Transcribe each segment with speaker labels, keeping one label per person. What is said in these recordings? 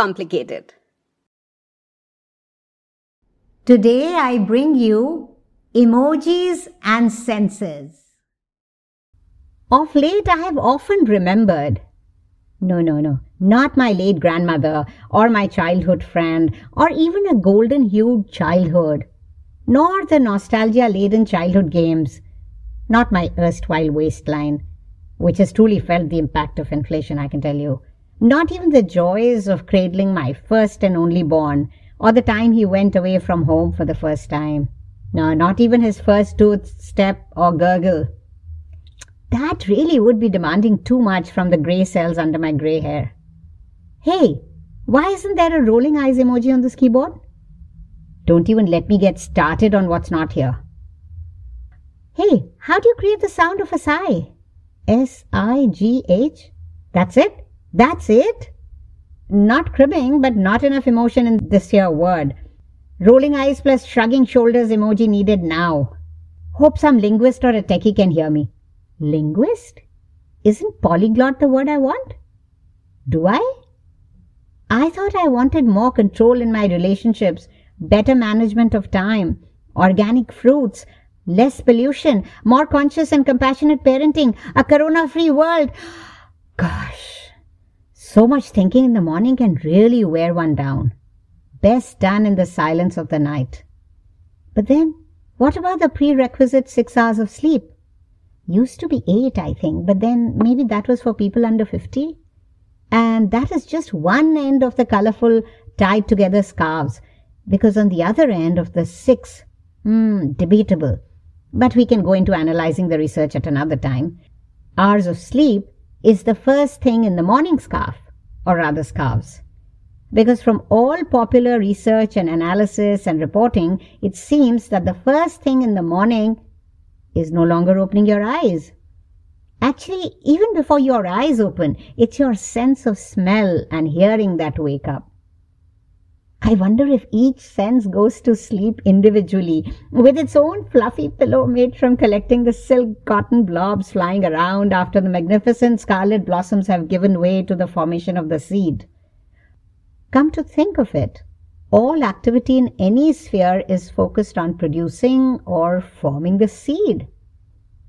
Speaker 1: complicated.
Speaker 2: Today I bring you emojis and senses. Of late I have often remembered. No, no, no, not my late grandmother or my childhood friend or even a golden hued childhood, nor the nostalgia laden childhood games, not my erstwhile waistline, which has truly felt the impact of inflation, I can tell you. Not even the joys of cradling my first and only born, or the time he went away from home for the first time. No, not even his first tooth step or gurgle. That really would be demanding too much from the grey cells under my grey hair. Hey, why isn't there a rolling eyes emoji on this keyboard? Don't even let me get started on what's not here. Hey, how do you create the sound of a sigh? S I G H? That's it? That's it? Not cribbing, but not enough emotion in this here word. Rolling eyes plus shrugging shoulders emoji needed now. Hope some linguist or a techie can hear me. Linguist? Isn't polyglot the word I want? Do I? I thought I wanted more control in my relationships, better management of time, organic fruits, less pollution, more conscious and compassionate parenting, a corona free world. Gosh. So much thinking in the morning can really wear one down. Best done in the silence of the night. But then, what about the prerequisite six hours of sleep? Used to be eight, I think, but then maybe that was for people under 50. And that is just one end of the colorful tied together scarves, because on the other end of the six, hmm, debatable. But we can go into analyzing the research at another time. Hours of sleep is the first thing in the morning scarf, or rather scarves. Because from all popular research and analysis and reporting, it seems that the first thing in the morning is no longer opening your eyes. Actually, even before your eyes open, it's your sense of smell and hearing that wake up. I wonder if each sense goes to sleep individually with its own fluffy pillow made from collecting the silk cotton blobs flying around after the magnificent scarlet blossoms have given way to the formation of the seed. Come to think of it, all activity in any sphere is focused on producing or forming the seed.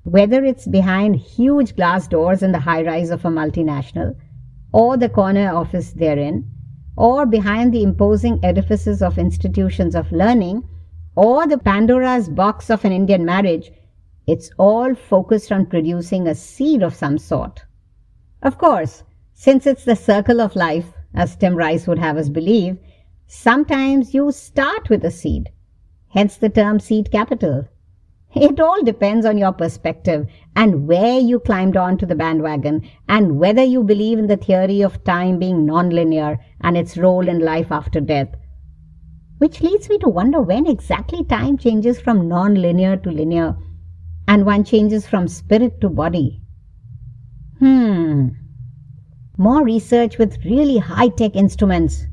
Speaker 2: Whether it's behind huge glass doors in the high rise of a multinational or the corner office therein, or behind the imposing edifices of institutions of learning, or the Pandora's box of an Indian marriage, it's all focused on producing a seed of some sort. Of course, since it's the circle of life, as Tim Rice would have us believe, sometimes you start with a seed, hence the term seed capital. It all depends on your perspective and where you climbed onto the bandwagon and whether you believe in the theory of time being non-linear and its role in life after death. Which leads me to wonder when exactly time changes from non-linear to linear and one changes from spirit to body. Hmm. More research with really high-tech instruments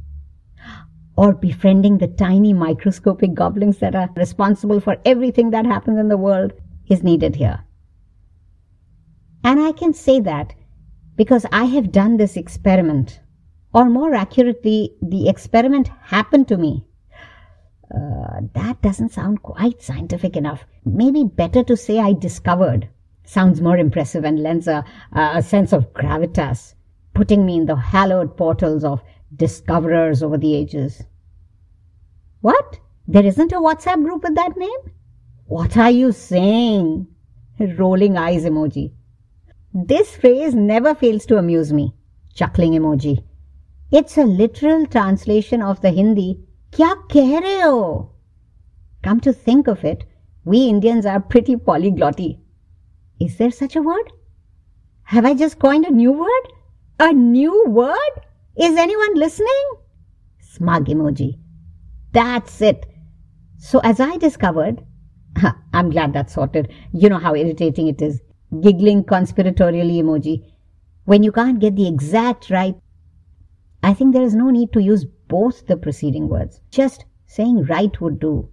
Speaker 2: or befriending the tiny microscopic goblins that are responsible for everything that happens in the world is needed here. And I can say that because I have done this experiment, or more accurately, the experiment happened to me. Uh, that doesn't sound quite scientific enough. Maybe better to say I discovered. Sounds more impressive and lends a, a sense of gravitas, putting me in the hallowed portals of discoverers over the ages. What? There isn't a WhatsApp group with that name? What are you saying? Rolling eyes emoji. This phrase never fails to amuse me. Chuckling emoji. It's a literal translation of the Hindi Kya keh ho? Come to think of it, we Indians are pretty polyglotty. Is there such a word? Have I just coined a new word? A new word? Is anyone listening? Smug emoji. That's it. So as I discovered, I'm glad that's sorted. You know how irritating it is. Giggling conspiratorially emoji. When you can't get the exact right, I think there is no need to use both the preceding words. Just saying right would do.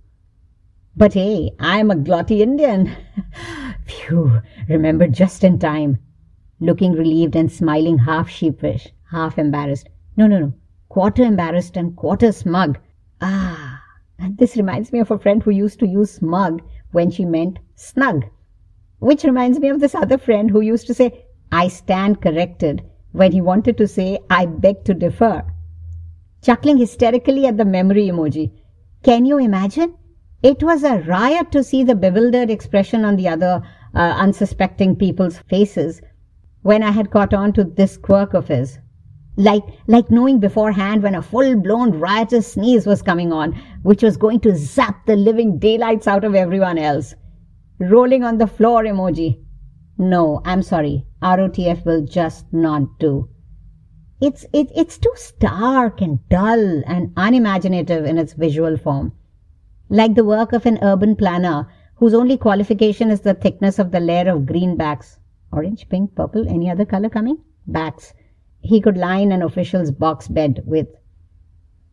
Speaker 2: But hey, I'm a glotty Indian. Phew, remember just in time. Looking relieved and smiling half sheepish, half embarrassed. No, no, no. quarter embarrassed and quarter smug. Ah, this reminds me of a friend who used to use smug when she meant snug. Which reminds me of this other friend who used to say, I stand corrected, when he wanted to say, I beg to differ. Chuckling hysterically at the memory emoji. Can you imagine? It was a riot to see the bewildered expression on the other uh, unsuspecting people's faces when I had caught on to this quirk of his. Like, like knowing beforehand when a full-blown riotous sneeze was coming on, which was going to zap the living daylights out of everyone else. Rolling on the floor emoji. No, I'm sorry. ROTF will just not do. It's, it, it's too stark and dull and unimaginative in its visual form. Like the work of an urban planner whose only qualification is the thickness of the layer of greenbacks. Orange, pink, purple, any other color coming? Backs. He could line an official's box bed with.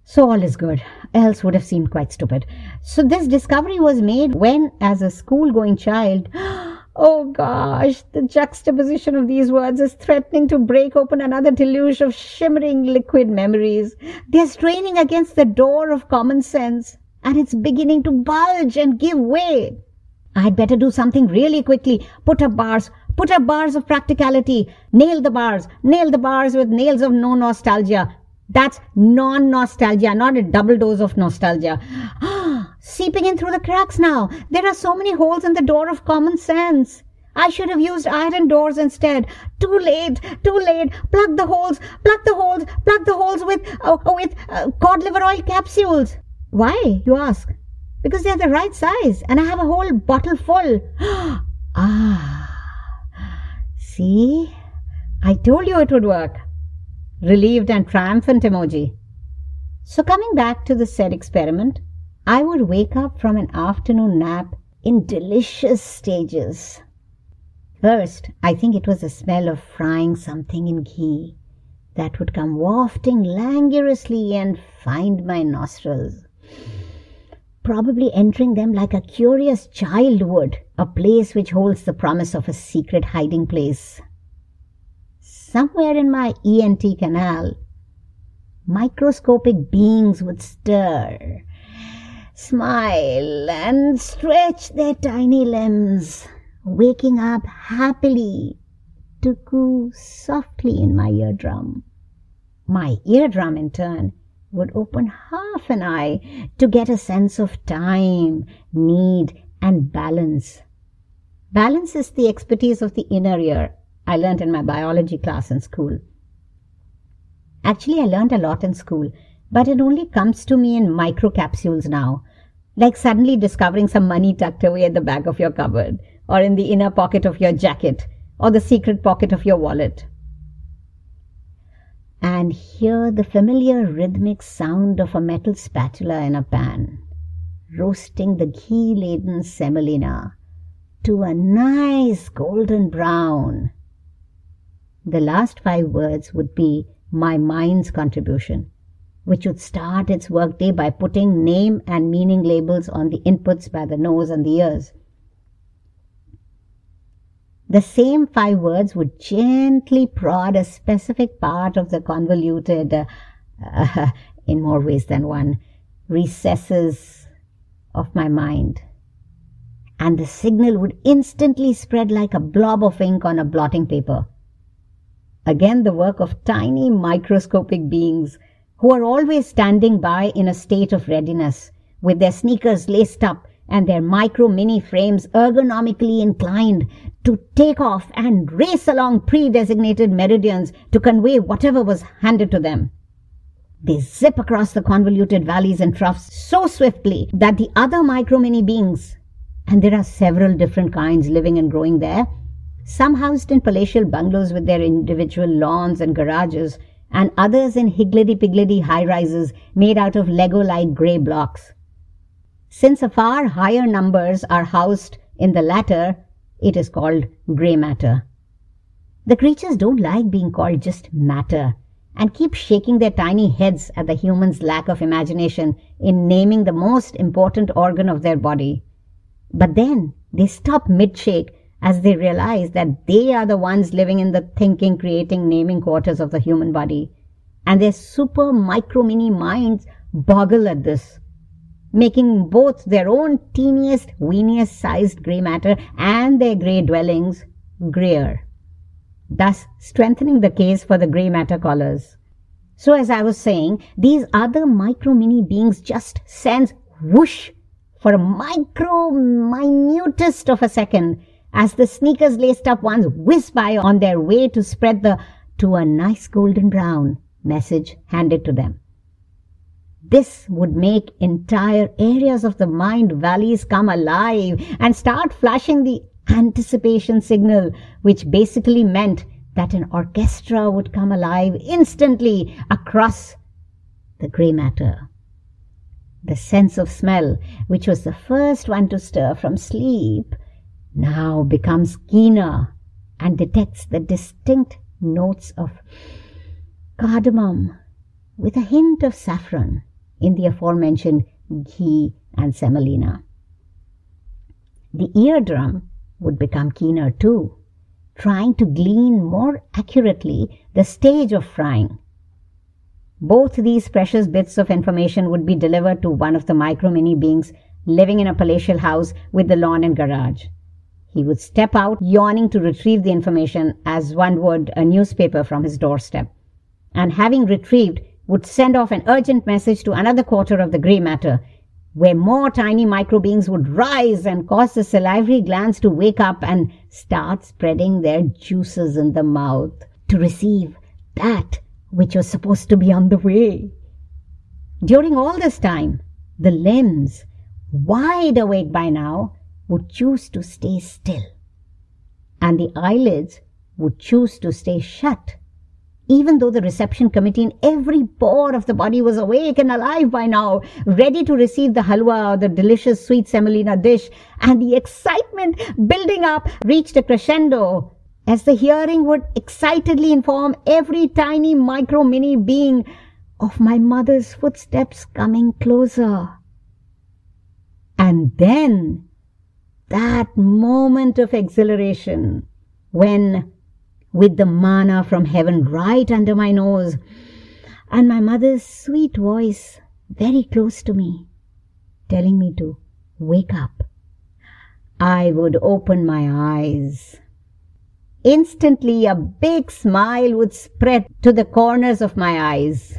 Speaker 2: So all is good, else would have seemed quite stupid. So this discovery was made when, as a school-going child, Oh gosh, the juxtaposition of these words is threatening to break open another deluge of shimmering liquid memories. They're straining against the door of common sense, and it's beginning to bulge and give way. I'd better do something really quickly. Put up bars, put up bars of practicality. Nail the bars, nail the bars with nails of no nostalgia. That's non nostalgia, not a double dose of nostalgia. Ah, seeping in through the cracks now. There are so many holes in the door of common sense. I should have used iron doors instead. Too late, too late. Plug the holes, plug the holes, plug the holes with, uh, with uh, cod liver oil capsules. Why, you ask? Because they're the right size and I have a whole bottle full. ah, see? I told you it would work. Relieved and triumphant emoji. So coming back to the said experiment, I would wake up from an afternoon nap in delicious stages. First, I think it was the smell of frying something in ghee that would come wafting languorously and find my nostrils, probably entering them like a curious child would, a place which holds the promise of a secret hiding place. Somewhere in my ENT canal, microscopic beings would stir smile and stretch their tiny limbs, waking up happily to coo softly in my eardrum. My eardrum, in turn, would open half an eye to get a sense of time, need, and balance. Balance is the expertise of the inner ear. I learned in my biology class in school. Actually, I learned a lot in school, but it only comes to me in micro capsules now, like suddenly discovering some money tucked away at the back of your cupboard, or in the inner pocket of your jacket, or the secret pocket of your wallet. And hear the familiar rhythmic sound of a metal spatula in a pan, roasting the ghee laden semolina to a nice golden brown. The last five words would be my mind's contribution which would start its workday by putting name and meaning labels on the inputs by the nose and the ears. The same five words would gently prod a specific part of the convoluted, uh, uh, in more ways than one, recesses of my mind. And the signal would instantly spread like a blob of ink on a blotting paper. Again, the work of tiny microscopic beings who are always standing by in a state of readiness, with their sneakers laced up and their micro mini frames ergonomically inclined to take off and race along pre-designated meridians to convey whatever was handed to them. They zip across the convoluted valleys and troughs so swiftly that the other micro mini beings, and there are several different kinds living and growing there, some housed in palatial bungalows with their individual lawns and garages, and others in higgledy-piggledy high-rises made out of Lego-like grey blocks. Since a far higher numbers are housed in the latter, it is called grey matter. The creatures don't like being called just matter and keep shaking their tiny heads at the human's lack of imagination in naming the most important organ of their body. But then they stop mid-shake as they realize that they are the ones living in the thinking, creating, naming quarters of the human body. and their super micro mini minds boggle at this, making both their own teeniest, weeniest sized grey matter and their grey dwellings greyer, thus strengthening the case for the grey matter collars. So, as I was saying, these other micro mini beings just sense whoosh for a micro minutest of a second as the sneakers laced up ones whiz by on their way to spread the to a nice golden brown message handed to them. This would make entire areas of the mind valleys come alive and start flashing the anticipation signal, which basically meant that an orchestra would come alive instantly across the grey matter. The sense of smell, which was the first one to stir from sleep, now becomes keener and detects the distinct notes of cardamom with a hint of saffron in the aforementioned ghee and semolina. The eardrum would become keener too, trying to glean more accurately the stage of frying. Both these precious bits of information would be delivered to one of the micro mini beings living in a palatial house with the lawn and garage. He would step out, yawning to retrieve the information as one would a newspaper from his doorstep, and having retrieved, would send off an urgent message to another quarter of the grey matter, where more tiny micro beings would rise and cause the salivary glands to wake up and start spreading their juices in the mouth to receive that which was supposed to be on the way. During all this time, the limbs, wide awake by now, would choose to stay still, and the eyelids would choose to stay shut, even though the reception committee in every pore of the body was awake and alive by now, ready to receive the halwa or the delicious sweet semolina dish, and the excitement building up reached a crescendo as the hearing would excitedly inform every tiny micro mini being of my mother's footsteps coming closer. And then that moment of exhilaration when, with the manna from heaven right under my nose, and my mother's sweet voice very close to me, telling me to wake up, I would open my eyes. Instantly, a big smile would spread to the corners of my eyes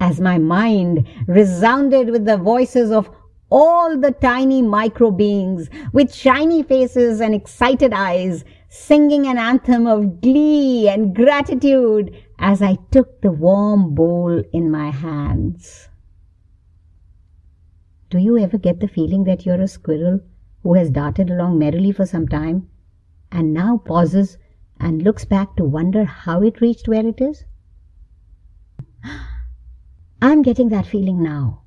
Speaker 2: as my mind resounded with the voices of all the tiny micro beings with shiny faces and excited eyes, singing an anthem of glee and gratitude as I took the warm bowl in my hands. Do you ever get the feeling that you're a squirrel who has darted along merrily for some time and now pauses and looks back to wonder how it reached where it is? I'm getting that feeling now